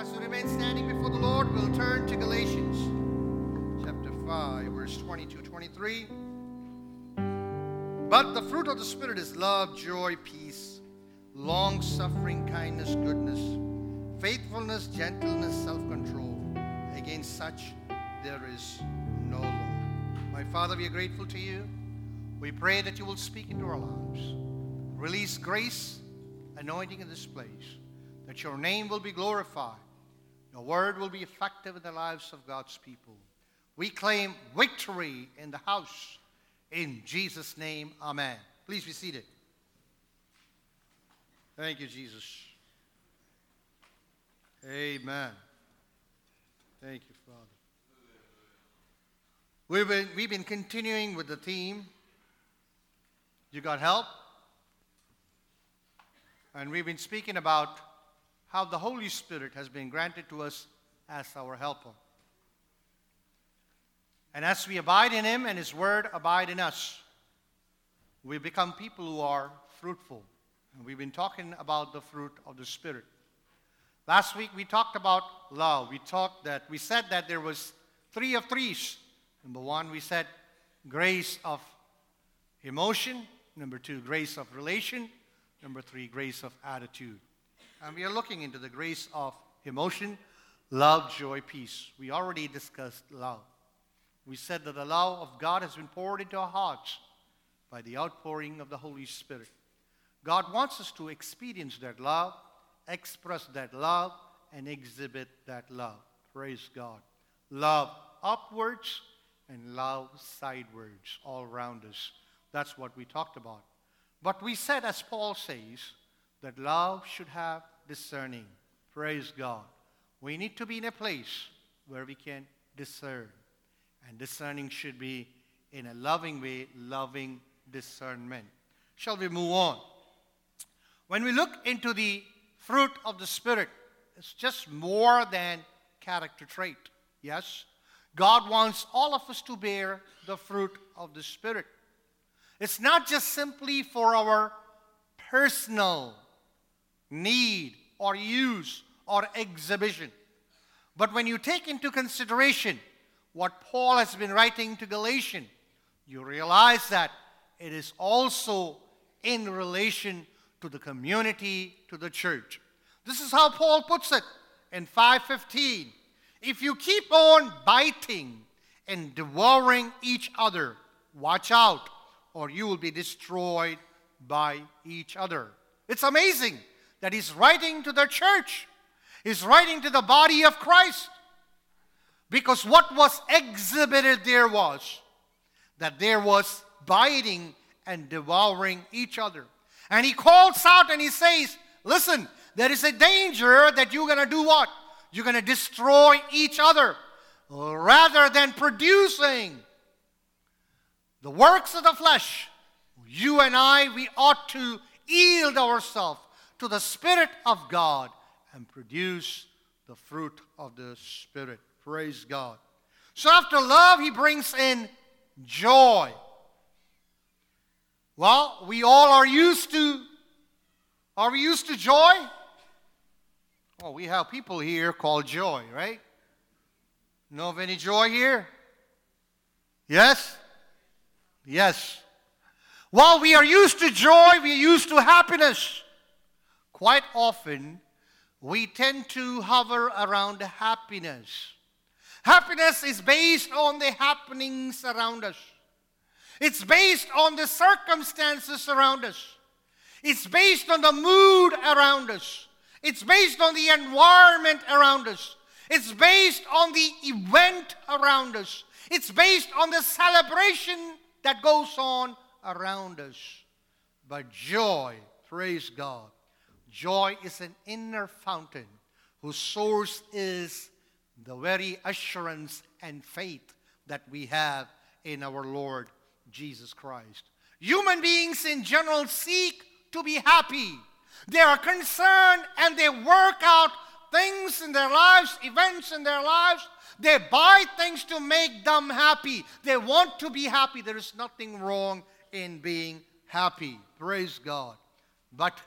As we remain standing before the Lord, we'll turn to Galatians chapter 5, verse 22 23. But the fruit of the Spirit is love, joy, peace, long suffering, kindness, goodness, faithfulness, gentleness, self control. Against such there is no law. My Father, we are grateful to you. We pray that you will speak into our lives. Release grace, anointing in this place, that your name will be glorified. Your word will be effective in the lives of God's people. We claim victory in the house. In Jesus' name, amen. Please be seated. Thank you, Jesus. Amen. Thank you, Father. We've been, we've been continuing with the theme. You got help? And we've been speaking about how the Holy Spirit has been granted to us as our helper. And as we abide in Him and His Word abide in us, we become people who are fruitful. And we've been talking about the fruit of the Spirit. Last week we talked about love. We talked that we said that there was three of threes. Number one, we said grace of emotion. Number two, grace of relation. Number three, grace of attitude. And we are looking into the grace of emotion, love, joy, peace. We already discussed love. We said that the love of God has been poured into our hearts by the outpouring of the Holy Spirit. God wants us to experience that love, express that love, and exhibit that love. Praise God. Love upwards and love sidewards all around us. That's what we talked about. But we said, as Paul says, that love should have discerning. Praise God. We need to be in a place where we can discern. And discerning should be in a loving way, loving discernment. Shall we move on? When we look into the fruit of the Spirit, it's just more than character trait. Yes? God wants all of us to bear the fruit of the Spirit. It's not just simply for our personal need or use or exhibition. But when you take into consideration what Paul has been writing to Galatians, you realize that it is also in relation to the community, to the church. This is how Paul puts it in 515. If you keep on biting and devouring each other, watch out or you will be destroyed by each other. It's amazing that he's writing to the church, he's writing to the body of Christ. Because what was exhibited there was that there was biting and devouring each other. And he calls out and he says, Listen, there is a danger that you're going to do what? You're going to destroy each other rather than producing the works of the flesh, you and I, we ought to yield ourselves to the Spirit of God and produce the fruit of the Spirit. Praise God. So after love, he brings in joy. Well, we all are used to, are we used to joy? Oh, we have people here called joy, right? Know of any joy here? Yes? Yes. While we are used to joy, we are used to happiness. Quite often, we tend to hover around happiness. Happiness is based on the happenings around us. It's based on the circumstances around us. It's based on the mood around us. It's based on the environment around us. It's based on the event around us. It's based on the celebration that goes on around us. But joy, praise God, joy is an inner fountain whose source is the very assurance and faith that we have in our Lord Jesus Christ. Human beings in general seek to be happy. They are concerned and they work out things in their lives, events in their lives they buy things to make them happy. They want to be happy. There is nothing wrong in being happy. Praise God. But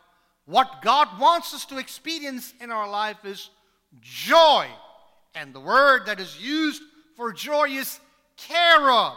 what God wants us to experience in our life is joy. And the word that is used for joy is chara,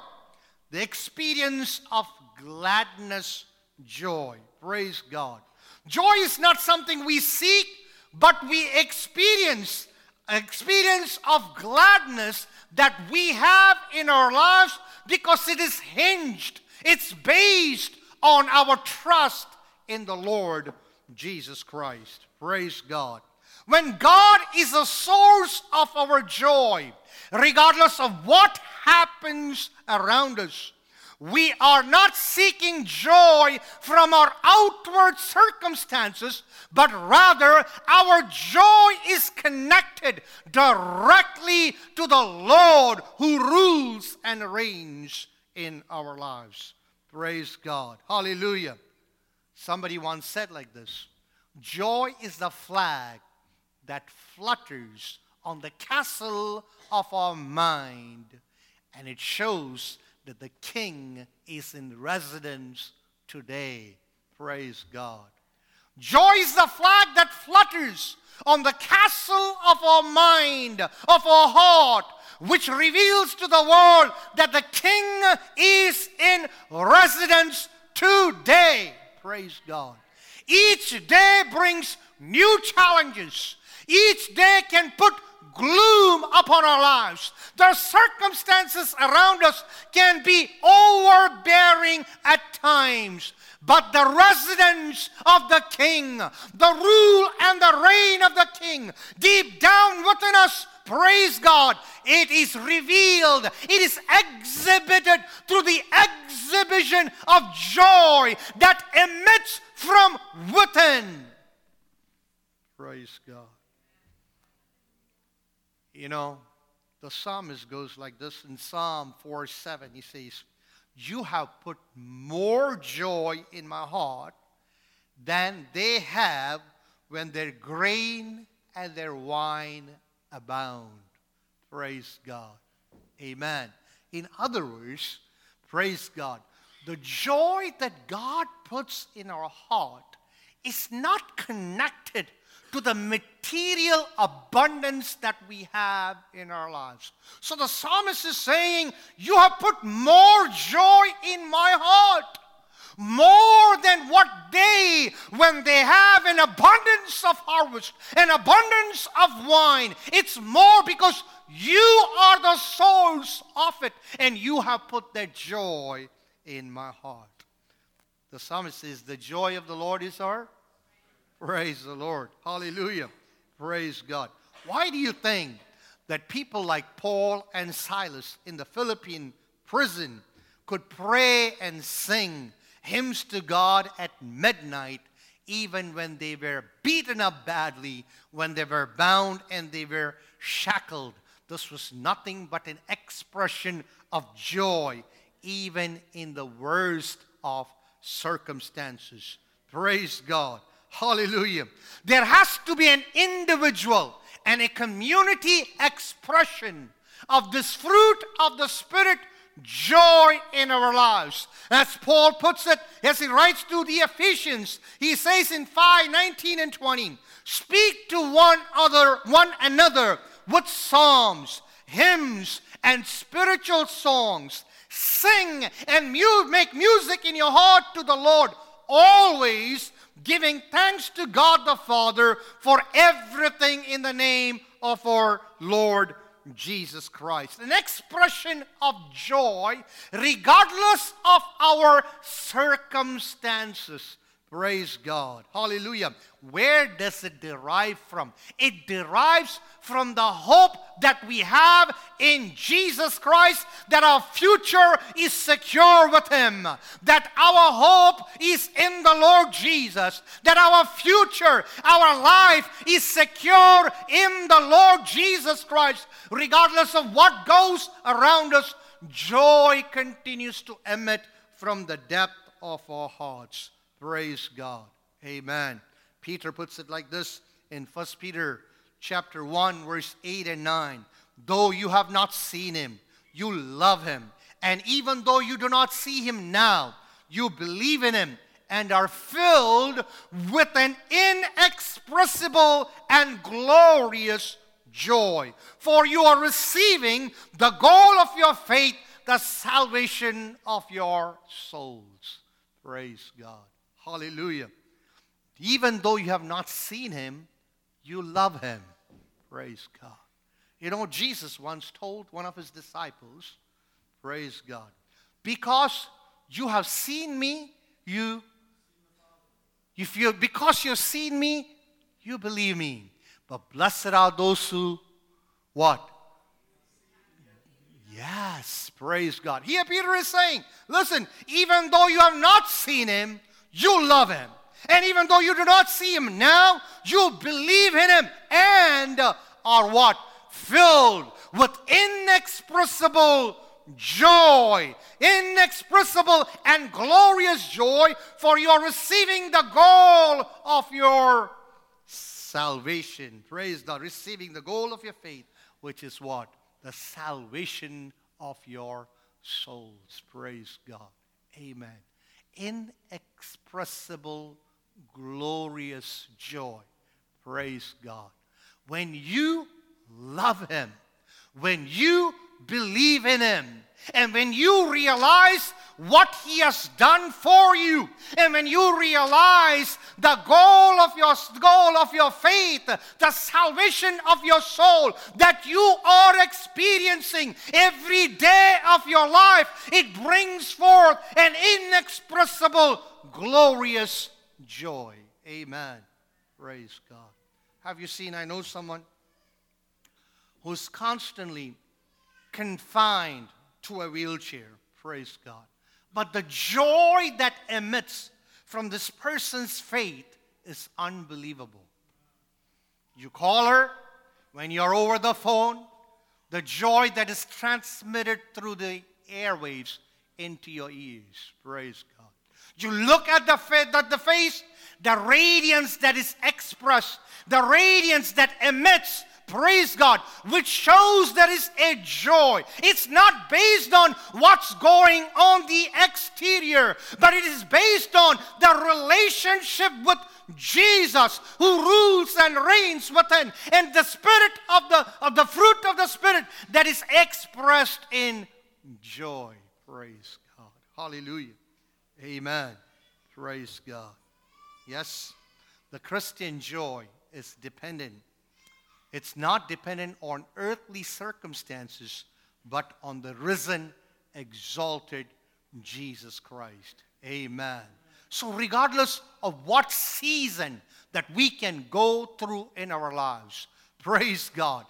the experience of gladness, joy. Praise God. Joy is not something we seek, but we experience. Experience of gladness that we have in our lives because it is hinged, it's based on our trust in the Lord Jesus Christ. Praise God. When God is the source of our joy, regardless of what happens around us, we are not seeking joy from our outward circumstances, but rather our joy is connected directly to the Lord who rules and reigns in our lives. Praise God. Hallelujah. Somebody once said like this Joy is the flag that flutters on the castle of our mind, and it shows that the King is in residence today. Praise God. Joy is the flag that flutters on the castle of our mind, of our heart, which reveals to the world that the King is in residence today. Praise God. Each day brings new challenges. Each day can put gloom upon our lives. The circumstances around us can be overbearing at times. But the residence of the King, the rule and the reign of the King, deep down within us, praise God, it is revealed, it is exhibited through the exhibition of joy that emits from within. Praise God. You know, the psalmist goes like this in Psalm 4 7. He says, You have put more joy in my heart than they have when their grain and their wine abound. Praise God. Amen. In other words, praise God. The joy that God puts in our heart is not connected to the material abundance that we have in our lives. So the psalmist is saying, You have put more joy in my heart. More than what they, when they have an abundance of harvest, an abundance of wine, it's more because you are the source of it and you have put that joy in my heart. The psalmist says, The joy of the Lord is our Praise the Lord. Hallelujah. Praise God. Why do you think that people like Paul and Silas in the Philippian prison could pray and sing hymns to God at midnight, even when they were beaten up badly, when they were bound and they were shackled? This was nothing but an expression of joy, even in the worst of circumstances. Praise God. Hallelujah. There has to be an individual and a community expression of this fruit of the Spirit joy in our lives. As Paul puts it, as he writes to the Ephesians, he says in 5 19 and 20, speak to one other, one another with psalms, hymns, and spiritual songs. Sing and mu- make music in your heart to the Lord, always giving thanks to God the Father for everything in the name of our Lord Jesus Christ. An expression of joy regardless of our circumstances. Praise God. Hallelujah. Where does it derive from? It derives from the hope that we have in Jesus Christ that our future is secure with Him, that our hope is in the Lord Jesus, that our future, our life is secure in the Lord Jesus Christ, regardless of what goes around us. Joy continues to emit from the depth of our hearts. Praise God. Amen. Peter puts it like this in 1 Peter chapter 1 verse 8 and 9. Though you have not seen him, you love him. And even though you do not see him now, you believe in him and are filled with an inexpressible and glorious joy. For you are receiving the goal of your faith, the salvation of your souls. Praise God. Hallelujah. Even though you have not seen him, you love him. Praise God. You know, Jesus once told one of his disciples, Praise God, because you have seen me, you, if you, because you've seen me, you believe me. But blessed are those who, what? Yes, praise God. Here Peter is saying, listen, even though you have not seen him, you love him. And even though you do not see him now, you believe in him and are what? Filled with inexpressible joy, inexpressible and glorious joy, for you are receiving the goal of your salvation. Praise God. Receiving the goal of your faith, which is what? The salvation of your souls. Praise God. Amen. Inexpressible, glorious joy. Praise God. When you love Him, when you believe in Him, and when you realize what He has done for you, and when you realize the goal of your goal of your faith, the salvation of your soul that you are experiencing every day of your life, it brings forth an inexpressible, glorious joy. Amen. Praise God. Have you seen? I know someone who's constantly confined to a wheelchair. Praise God. But the joy that emits from this person's faith is unbelievable. You call her when you're over the phone, the joy that is transmitted through the airwaves into your ears. Praise God. You look at the, fa- at the face, the radiance that is expressed, the radiance that emits Praise God, which shows there is a joy. It's not based on what's going on the exterior, but it is based on the relationship with Jesus who rules and reigns within and the spirit of the of the fruit of the spirit that is expressed in joy. Praise God. Hallelujah. Amen. Praise God. Yes, the Christian joy is dependent it's not dependent on earthly circumstances, but on the risen, exalted Jesus Christ. Amen. So, regardless of what season that we can go through in our lives, praise God,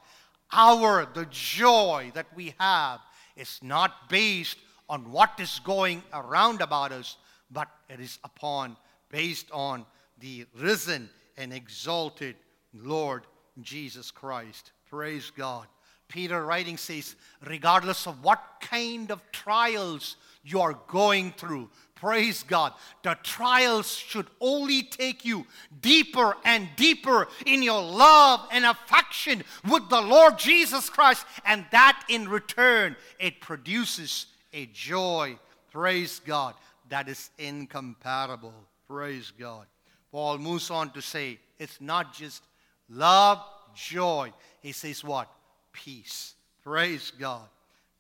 our, the joy that we have is not based on what is going around about us, but it is upon, based on the risen and exalted Lord Jesus Christ. Praise God. Peter writing says, regardless of what kind of trials you are going through, praise God, the trials should only take you deeper and deeper in your love and affection with the Lord Jesus Christ, and that in return, it produces a joy, praise God, that is incomparable. Praise God. Paul moves on to say, it's not just love, joy. He says, What? Peace. Praise God.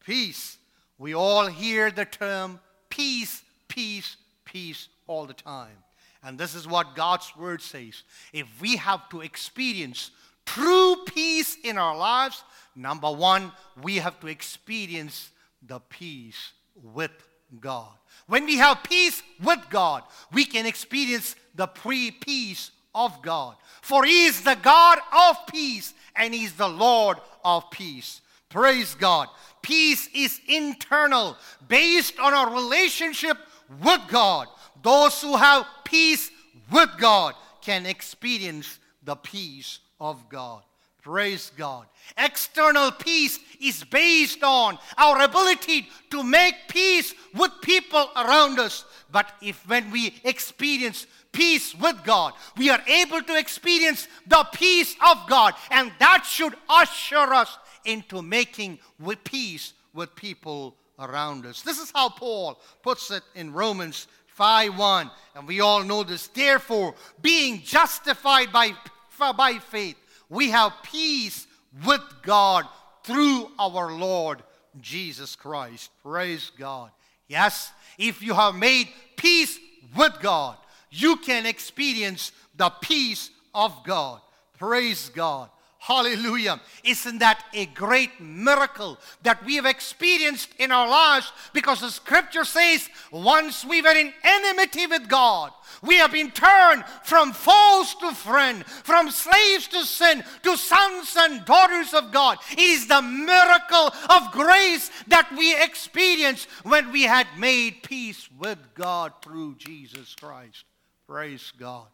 Peace. We all hear the term peace, peace, peace all the time. And this is what God's word says. If we have to experience true peace in our lives, number one, we have to experience the peace with God. When we have peace with God, we can experience the pre peace of God. For he is the God of peace and he's the Lord of peace. Praise God. Peace is internal, based on our relationship with God. Those who have peace with God can experience the peace of God. Praise God. External peace is based on our ability to make peace with people around us. But if when we experience peace with God. We are able to experience the peace of God, and that should usher us into making peace with people around us. This is how Paul puts it in Romans 5:1, and we all know this. Therefore, being justified by, by faith, we have peace with God through our Lord Jesus Christ. Praise God. Yes, if you have made peace with God, you can experience the peace of God. Praise God. Hallelujah. Isn't that a great miracle that we have experienced in our lives? Because the scripture says, once we were in enmity with God, we have been turned from foes to friend, from slaves to sin, to sons and daughters of God. It is the miracle of grace that we experience when we had made peace with God through Jesus Christ. Praise God.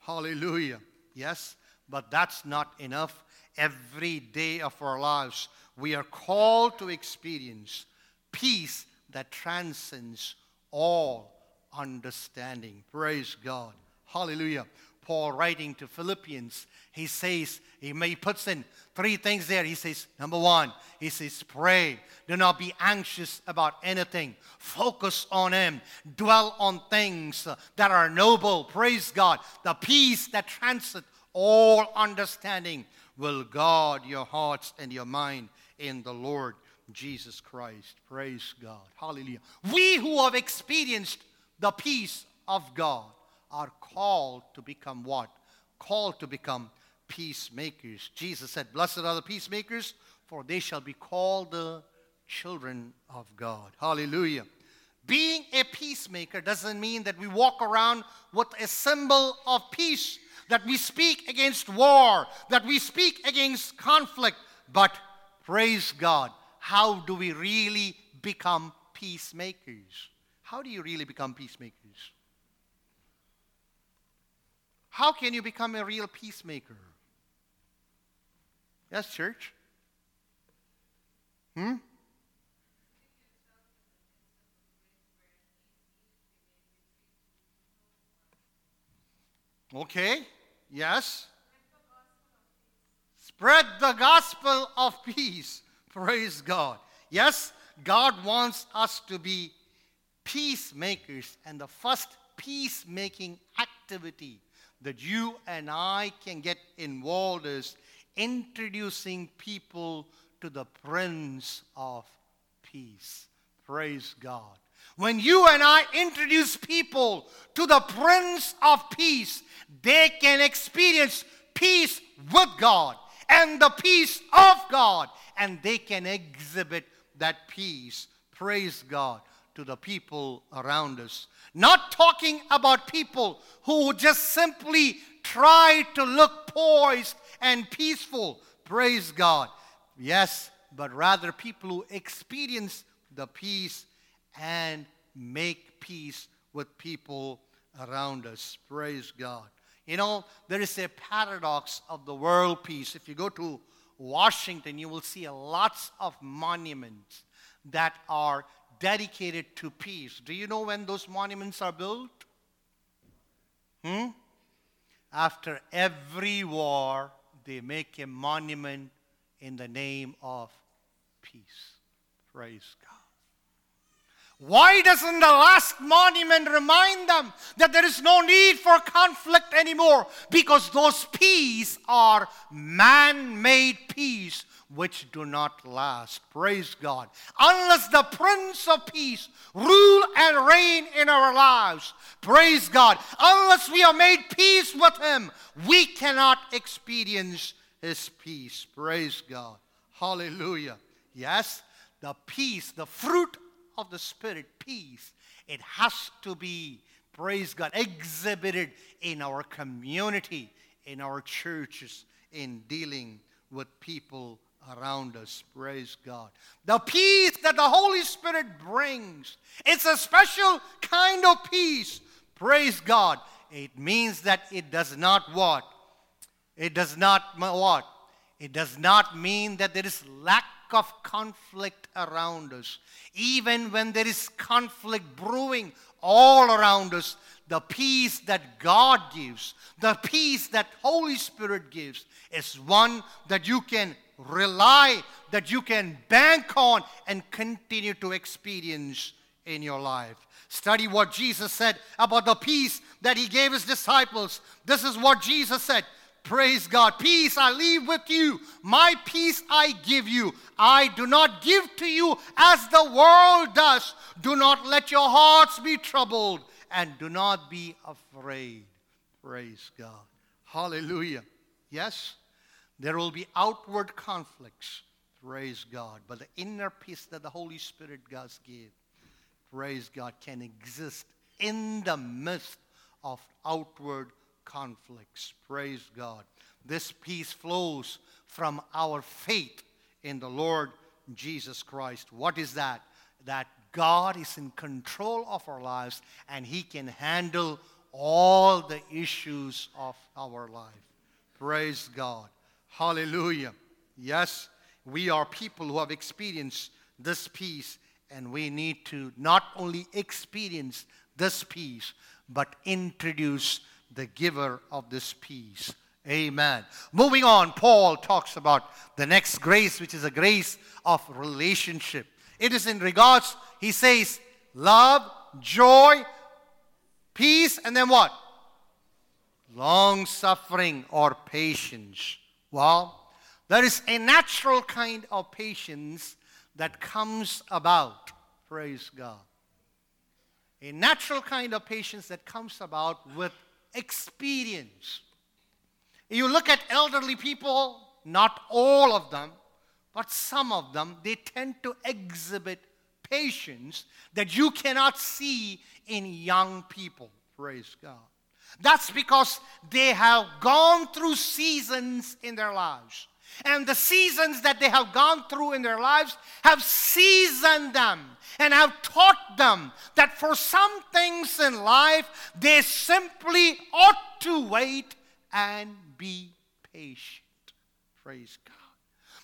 Hallelujah. Yes, but that's not enough every day of our lives, we are called to experience peace that transcends all understanding. Praise God. Hallelujah. Paul writing to Philippians, he says, he, he puts in three things there. He says, number one, he says, pray. Do not be anxious about anything. Focus on Him. Dwell on things that are noble. Praise God. The peace that transcends all understanding will guard your hearts and your mind in the Lord Jesus Christ. Praise God. Hallelujah. We who have experienced the peace of God are called to become what? Called to become peacemakers. Jesus said, Blessed are the peacemakers, for they shall be called the children of God. Hallelujah. Being a peacemaker doesn't mean that we walk around with a symbol of peace that we speak against war, that we speak against conflict. But praise God, how do we really become peacemakers? How do you really become peacemakers? How can you become a real peacemaker? Yes, church? Hmm? Okay. Yes? Spread the gospel of peace. Praise God. Yes, God wants us to be peacemakers. And the first peacemaking activity that you and I can get involved is introducing people to the Prince of Peace. Praise God. When you and I introduce people to the Prince of Peace, they can experience peace with God and the peace of God, and they can exhibit that peace, praise God, to the people around us. Not talking about people who just simply try to look poised and peaceful, praise God. Yes, but rather people who experience the peace and make peace with people around us. Praise God. You know, there is a paradox of the world peace. If you go to Washington, you will see lots of monuments that are dedicated to peace. Do you know when those monuments are built? Hmm? After every war, they make a monument in the name of peace. Praise God. Why doesn't the last monument remind them that there is no need for conflict anymore? Because those peace are man made peace which do not last. Praise God. Unless the Prince of Peace rule and reign in our lives, praise God. Unless we are made peace with Him, we cannot experience His peace. Praise God. Hallelujah. Yes, the peace, the fruit of the Spirit, peace, it has to be, praise God, exhibited in our community, in our churches, in dealing with people around us. Praise God. The peace that the Holy Spirit brings, it's a special kind of peace. Praise God. It means that it does not what? It does not what? It does not mean that there is lack of conflict around us. Even when there is conflict brewing all around us, the peace that God gives, the peace that Holy Spirit gives, is one that you can rely, that you can bank on, and continue to experience in your life. Study what Jesus said about the peace that he gave his disciples. This is what Jesus said Praise God. Peace I leave with you. My peace I give you. I do not give to you as the world does. Do not let your hearts be troubled and do not be afraid. Praise God. Hallelujah. Yes, there will be outward conflicts. Praise God. But the inner peace that the Holy Spirit does give, praise God, can exist in the midst of outward conflicts. Praise God. This peace flows from our faith in the Lord Jesus Christ. What is that? That God is in control of our lives and He can handle all the issues of our life. Praise God. Hallelujah. Yes, we are people who have experienced this peace, and we need to not only experience this peace, but introduce the giver of this peace. Amen. Moving on, Paul talks about the next grace, which is a grace of relationship. It is in regards, he says, love, joy, peace, and then what? Long suffering or patience. Well, there is a natural kind of patience that comes about. Praise God. A natural kind of patience that comes about with experience. You look at elderly people, not all of them, but some of them, they tend to exhibit patience that you cannot see in young people. Praise God. That's because they have gone through seasons in their lives. And the seasons that they have gone through in their lives have seasoned them and have taught them that for some things in life, they simply ought to wait and be patient. Praise God.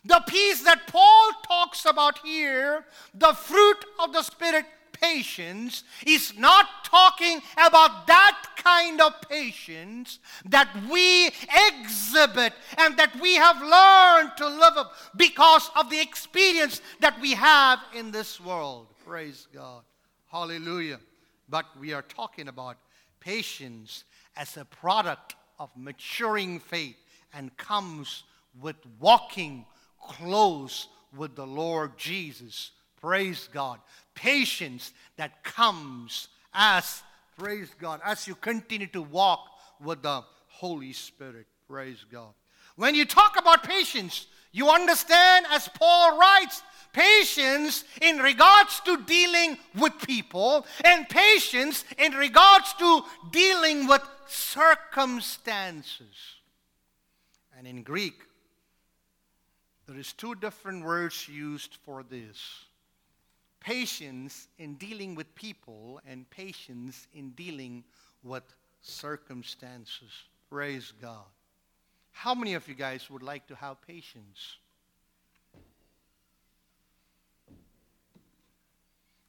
The peace that Paul talks about here, the fruit of the Spirit, patience, is not talking about that kind of patience that we exhibit and that we have learned to live because of the experience that we have in this world. Praise God. Hallelujah. But we are talking about patience as a product of maturing faith and comes with walking close with the Lord Jesus. Praise God. Patience that comes as, praise God, as you continue to walk with the Holy Spirit. Praise God. When you talk about patience, you understand, as Paul writes, patience in regards to dealing with people, and patience in regards to dealing with circumstances. And in Greek, there is two different words used for this. Patience in dealing with people and patience in dealing with circumstances. Praise God. How many of you guys would like to have patience?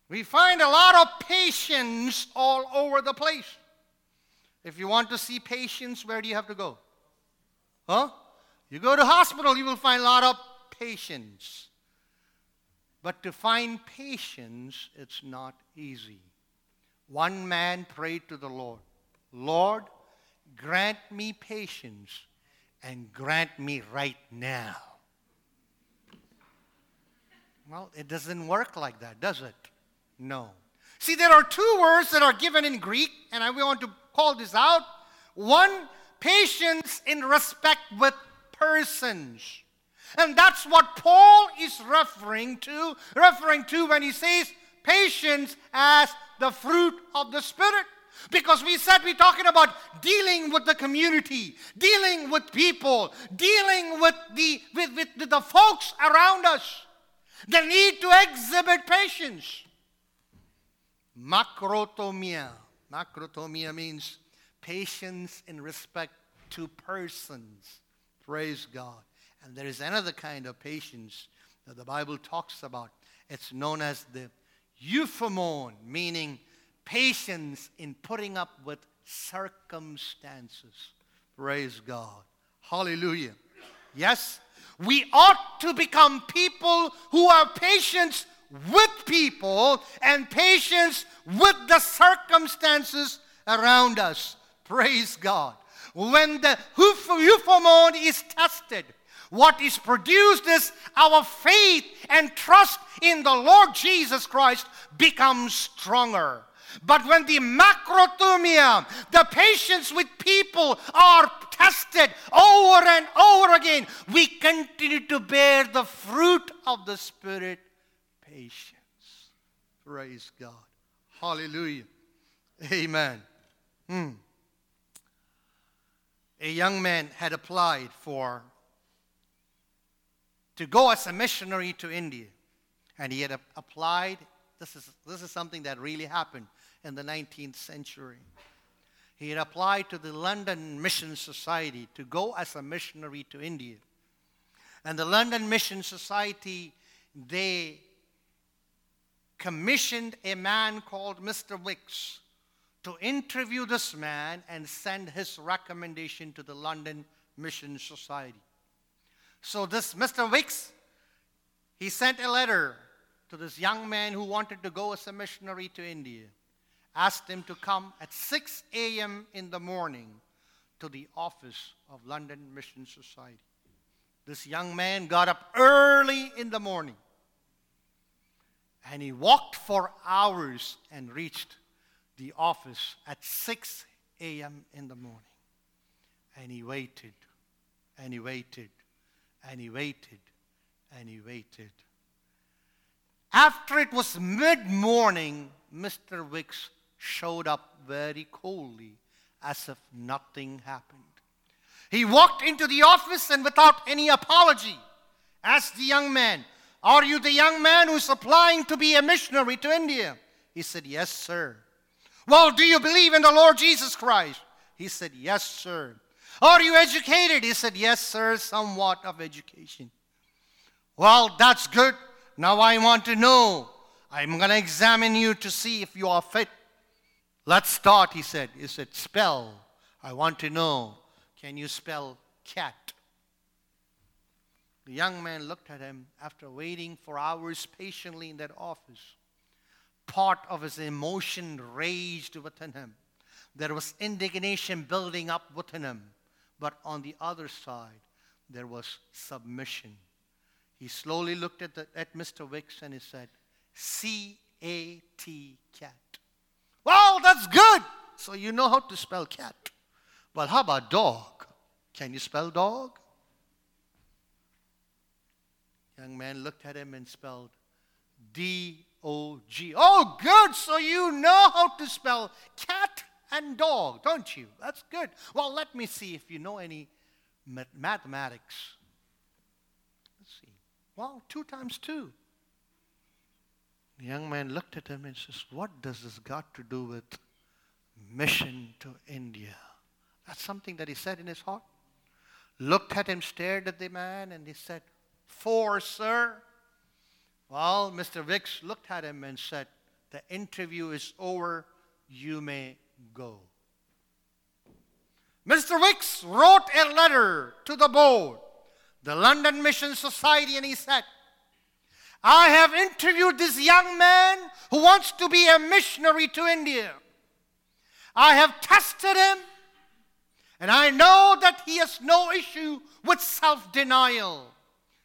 We find a lot of patience all over the place. If you want to see patience, where do you have to go? Huh? You go to hospital, you will find a lot of patience. But to find patience, it's not easy. One man prayed to the Lord, Lord, grant me patience and grant me right now. Well, it doesn't work like that, does it? No. See, there are two words that are given in Greek, and I want to call this out. One, patience in respect with persons. And that's what Paul is referring to, referring to when he says patience as the fruit of the Spirit. Because we said we're talking about dealing with the community, dealing with people, dealing with the, with, with, with the folks around us. The need to exhibit patience. Macrothumia. Macrothumia means patience in respect to persons. Praise God. And there is another kind of patience that the Bible talks about. It's known as the hupomone, meaning patience in putting up with circumstances. Praise God. Hallelujah. Yes, we ought to become people who are patient with people and patience with the circumstances around us. Praise God. when the hupomone is tested, what is produced is our faith and trust in the Lord Jesus Christ becomes stronger. But when the macrothumia, the patience with people are tested over and over again, we continue to bear the fruit of the Spirit patience. Praise God. Hallelujah. Amen. Hmm. A young man had applied for to go as a missionary to India. And he had applied. This is, this is something that really happened in the 19th century. He had applied to the London Mission Society to go as a missionary to India. And the London Mission Society, they commissioned a man called Mr. Wicks to interview this man and send his recommendation to the London Mission Society. So, this Mr. Wicks, he sent a letter to this young man who wanted to go as a missionary to India, asked him to come at 6 a.m. in the morning to the office of London Mission Society. This young man got up early in the morning and he walked for hours and reached the office at 6 a.m. in the morning. And he waited and he waited and he waited and he waited. After it was mid morning, Mr. Wicks showed up very coldly as if nothing happened. He walked into the office and without any apology asked the young man, Are you the young man who's applying to be a missionary to India? He said, Yes, sir. Well, do you believe in the Lord Jesus Christ? He said, Yes, sir. Are you educated? He said, Yes, sir, somewhat of education. Well, that's good. Now I want to know. I'm going to examine you to see if you are fit. Let's start, he said. He said, Spell. I want to know. Can you spell cat? The young man looked at him after waiting for hours patiently in that office. Part of his emotion raged within him. There was indignation building up within him. But on the other side, there was submission. He slowly looked at, the, at Mr. Wicks and he said, C A T, cat. Well, that's good. So you know how to spell cat. Well, how about dog? Can you spell dog? Young man looked at him and spelled D O G. Oh, good. So you know how to spell cat and dog, don't you? That's good. Well, let me see if you know any mathematics. Let's see. Well, two times two. The young man looked at him and says, What does this got to do with mission to India? That's something that he said in his heart. Looked at him, stared at the man, and he said, Four, sir. Well, Mr. Wicks looked at him and said, The interview is over. You may go. Mr. Wicks wrote a letter to the board, the London Mission Society, and he said, I have interviewed this young man who wants to be a missionary to India. I have tested him, and I know that he has no issue with self denial.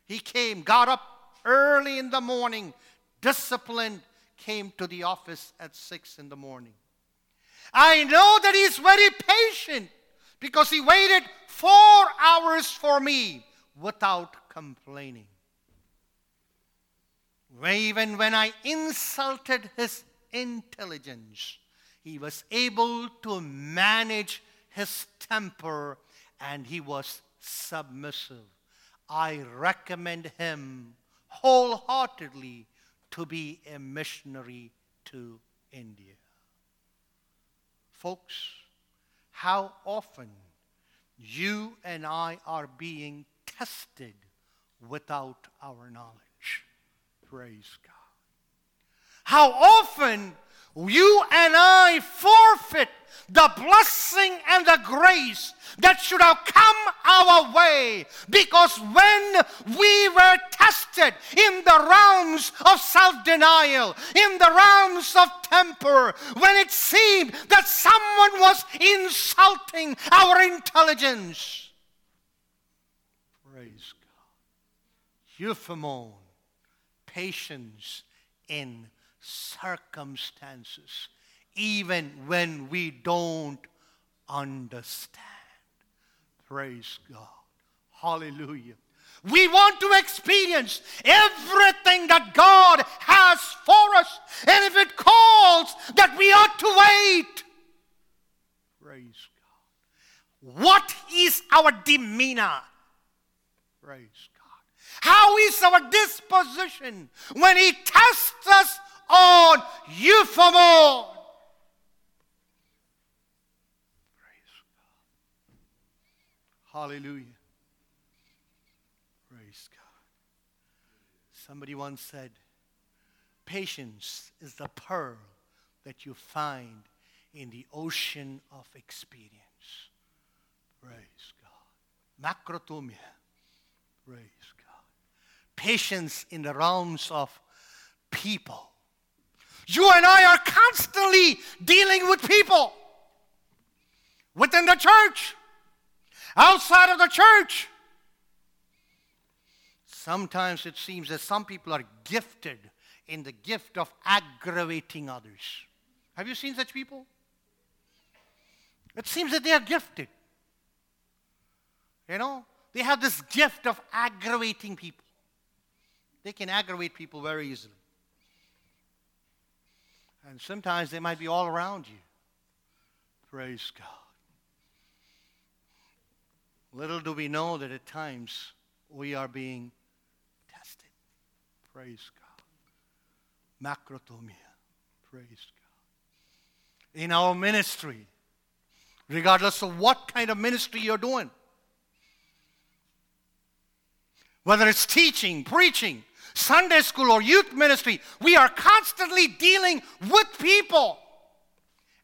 He came, got up early in the morning, disciplined, came to the office at six in the morning. I know that He's very patient because He waited four hours for me without complaining. Even when I insulted His intelligence, He was able to manage His temper and He was submissive. I recommend Him wholeheartedly to be a missionary to India. Folks, how often you and I are being tested without our knowledge. Praise God. How often you and I forfeit the blessing and the grace that should have come our way because when we were tested, in the realms of self denial, in the realms of temper, when it seemed that someone was insulting our intelligence. Praise God. Hupomone, patience in circumstances, even when we don't understand. Praise God. Hallelujah. We want to experience everything that God has for us. And if it calls that we ought to wait, praise God. What is our demeanor? Praise God. How is our disposition when He tests us on hupomone? Praise God. Hallelujah. Praise God. Somebody once said, patience is the pearl that you find in the ocean of experience. Praise God. Macrothumia. Praise God. Patience in the realms of people. You and I are constantly dealing with people within the church, outside of the church. Sometimes it seems that some people are gifted in the gift of aggravating others. Have you seen such people? It seems that they are gifted. You know, they have this gift of aggravating people. They can aggravate people very easily. And sometimes they might be all around you. Praise God. Little do we know that at times we are being tested. Praise God. Macrothumia. Praise God. In our ministry, regardless of what kind of ministry you're doing, whether it's teaching, preaching, Sunday school, or youth ministry, we are constantly dealing with people.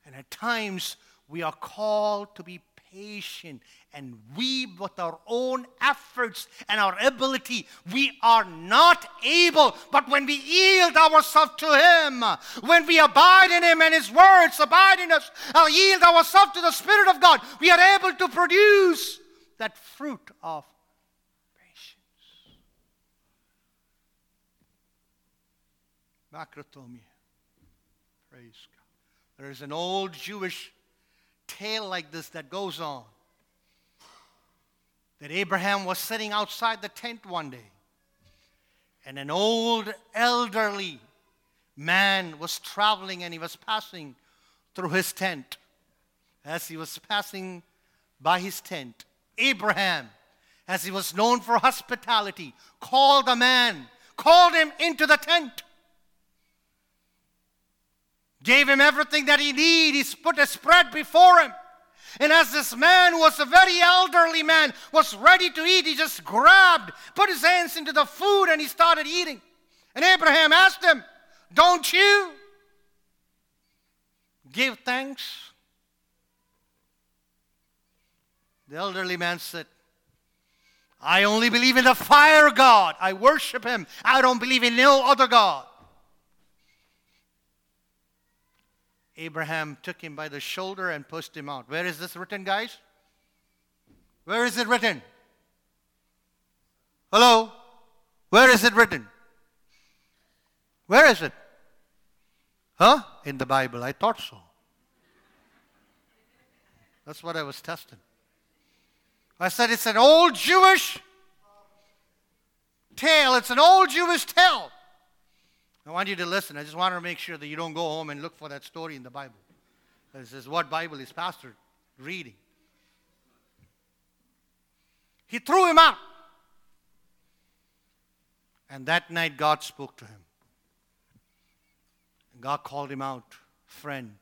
And at times, we are called to be patient and we, with our own efforts and our ability, we are not able. But when we yield ourselves to Him, when we abide in Him and His words abide in us, uh, yield ourselves to the Spirit of God, we are able to produce that fruit of patience. Macrothumia. Praise God. There is an old Jewish tale like this that goes on that Abraham was sitting outside the tent one day, and an old elderly man was traveling and he was passing through his tent. As he was passing by his tent, Abraham, as he was known for hospitality, called the man, called him into the tent, gave him everything that he needed. He put a spread before him. And as this man was a very elderly man, was ready to eat, he just grabbed, put his hands into the food, and he started eating. And Abraham asked him, Don't you give thanks? The elderly man said, I only believe in the fire God. I worship him. I don't believe in no other God. Abraham took him by the shoulder and pushed him out. Where is this written, guys? Where is it written? Hello? Where is it written? Where is it? Huh? In the Bible. I thought so. That's what I was testing. I said it's an old Jewish tale. It's an old Jewish tale. I want you to listen. I just want to make sure that you don't go home and look for that story in the Bible. This is what Bible is pastor reading. He threw him out. And that night God spoke to him. And God called him out, friend.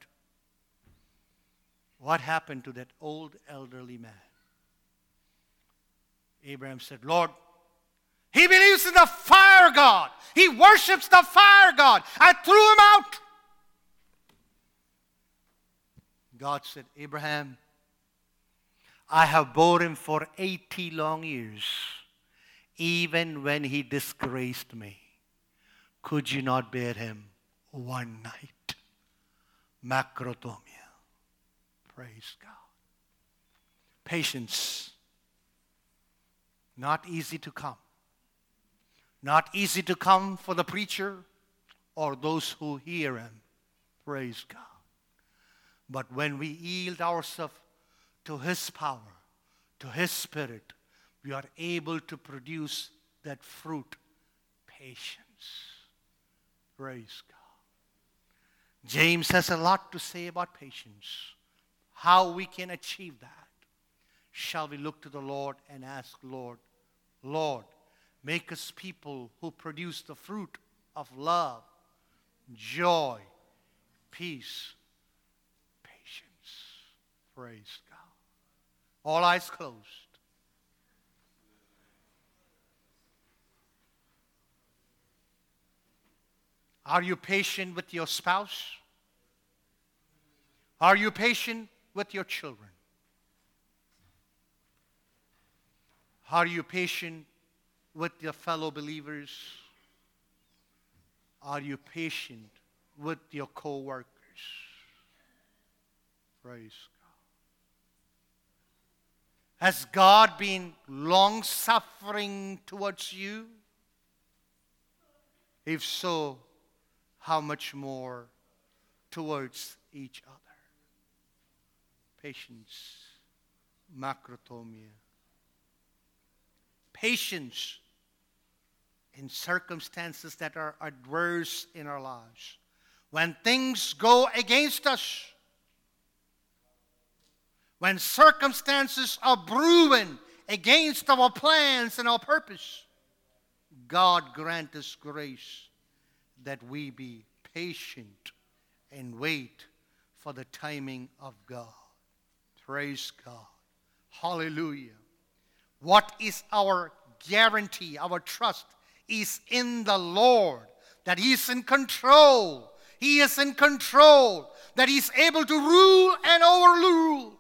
What happened to that old elderly man? Abraham said, Lord, he believes in the fire God. He worships the fire God. I threw him out. God said, Abraham, I have bore him for 80 long years. even when he disgraced me, could you not bear him one night? Macrothumia. Praise God. Patience. Not easy to come. Not easy to come for the preacher or those who hear him. Praise God. But when we yield ourselves to his power, to his spirit, we are able to produce that fruit, patience. Praise God. James has a lot to say about patience, how we can achieve that. Shall we look to the Lord and ask, Lord, Lord, make us people who produce the fruit of love, joy, peace, patience. Praise God. All eyes closed. Are you patient with your spouse? Are you patient with your children? Are you patient with your fellow believers? Are you patient with your co workers? Praise God. Has God been long suffering towards you? If so, how much more towards each other? Patience, macrothumia. Patience in circumstances that are adverse in our lives. When things go against us, when circumstances are brewing against our plans and our purpose, God grant us grace that we be patient and wait for the timing of God. Praise God. Hallelujah. What is our guarantee, our trust is in the Lord, that He's in control. He is in control, that He's able to rule and overrule.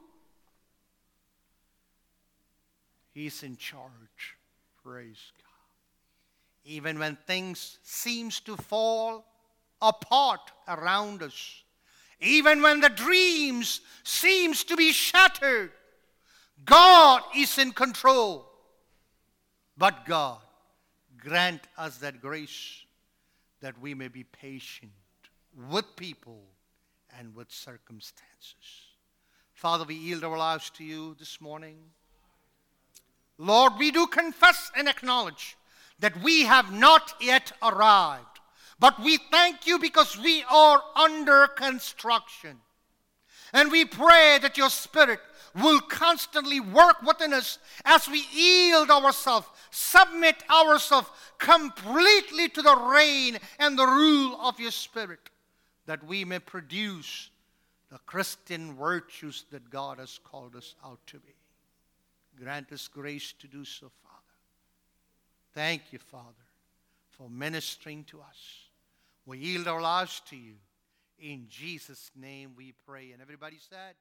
He's in charge. Praise God even when things seems to fall apart around us even when the dreams seems to be shattered god is in control but god grant us that grace that we may be patient with people and with circumstances father we yield our lives to you this morning lord we do confess and acknowledge that we have not yet arrived. But we thank you because we are under construction. And we pray that your Spirit will constantly work within us as we yield ourselves, submit ourselves completely to the reign and the rule of your Spirit, that we may produce the Christian virtues that God has called us out to be. Grant us grace to do so, Father. Thank you, Father, for ministering to us. We yield our lives to you. In Jesus' name we pray. And everybody said,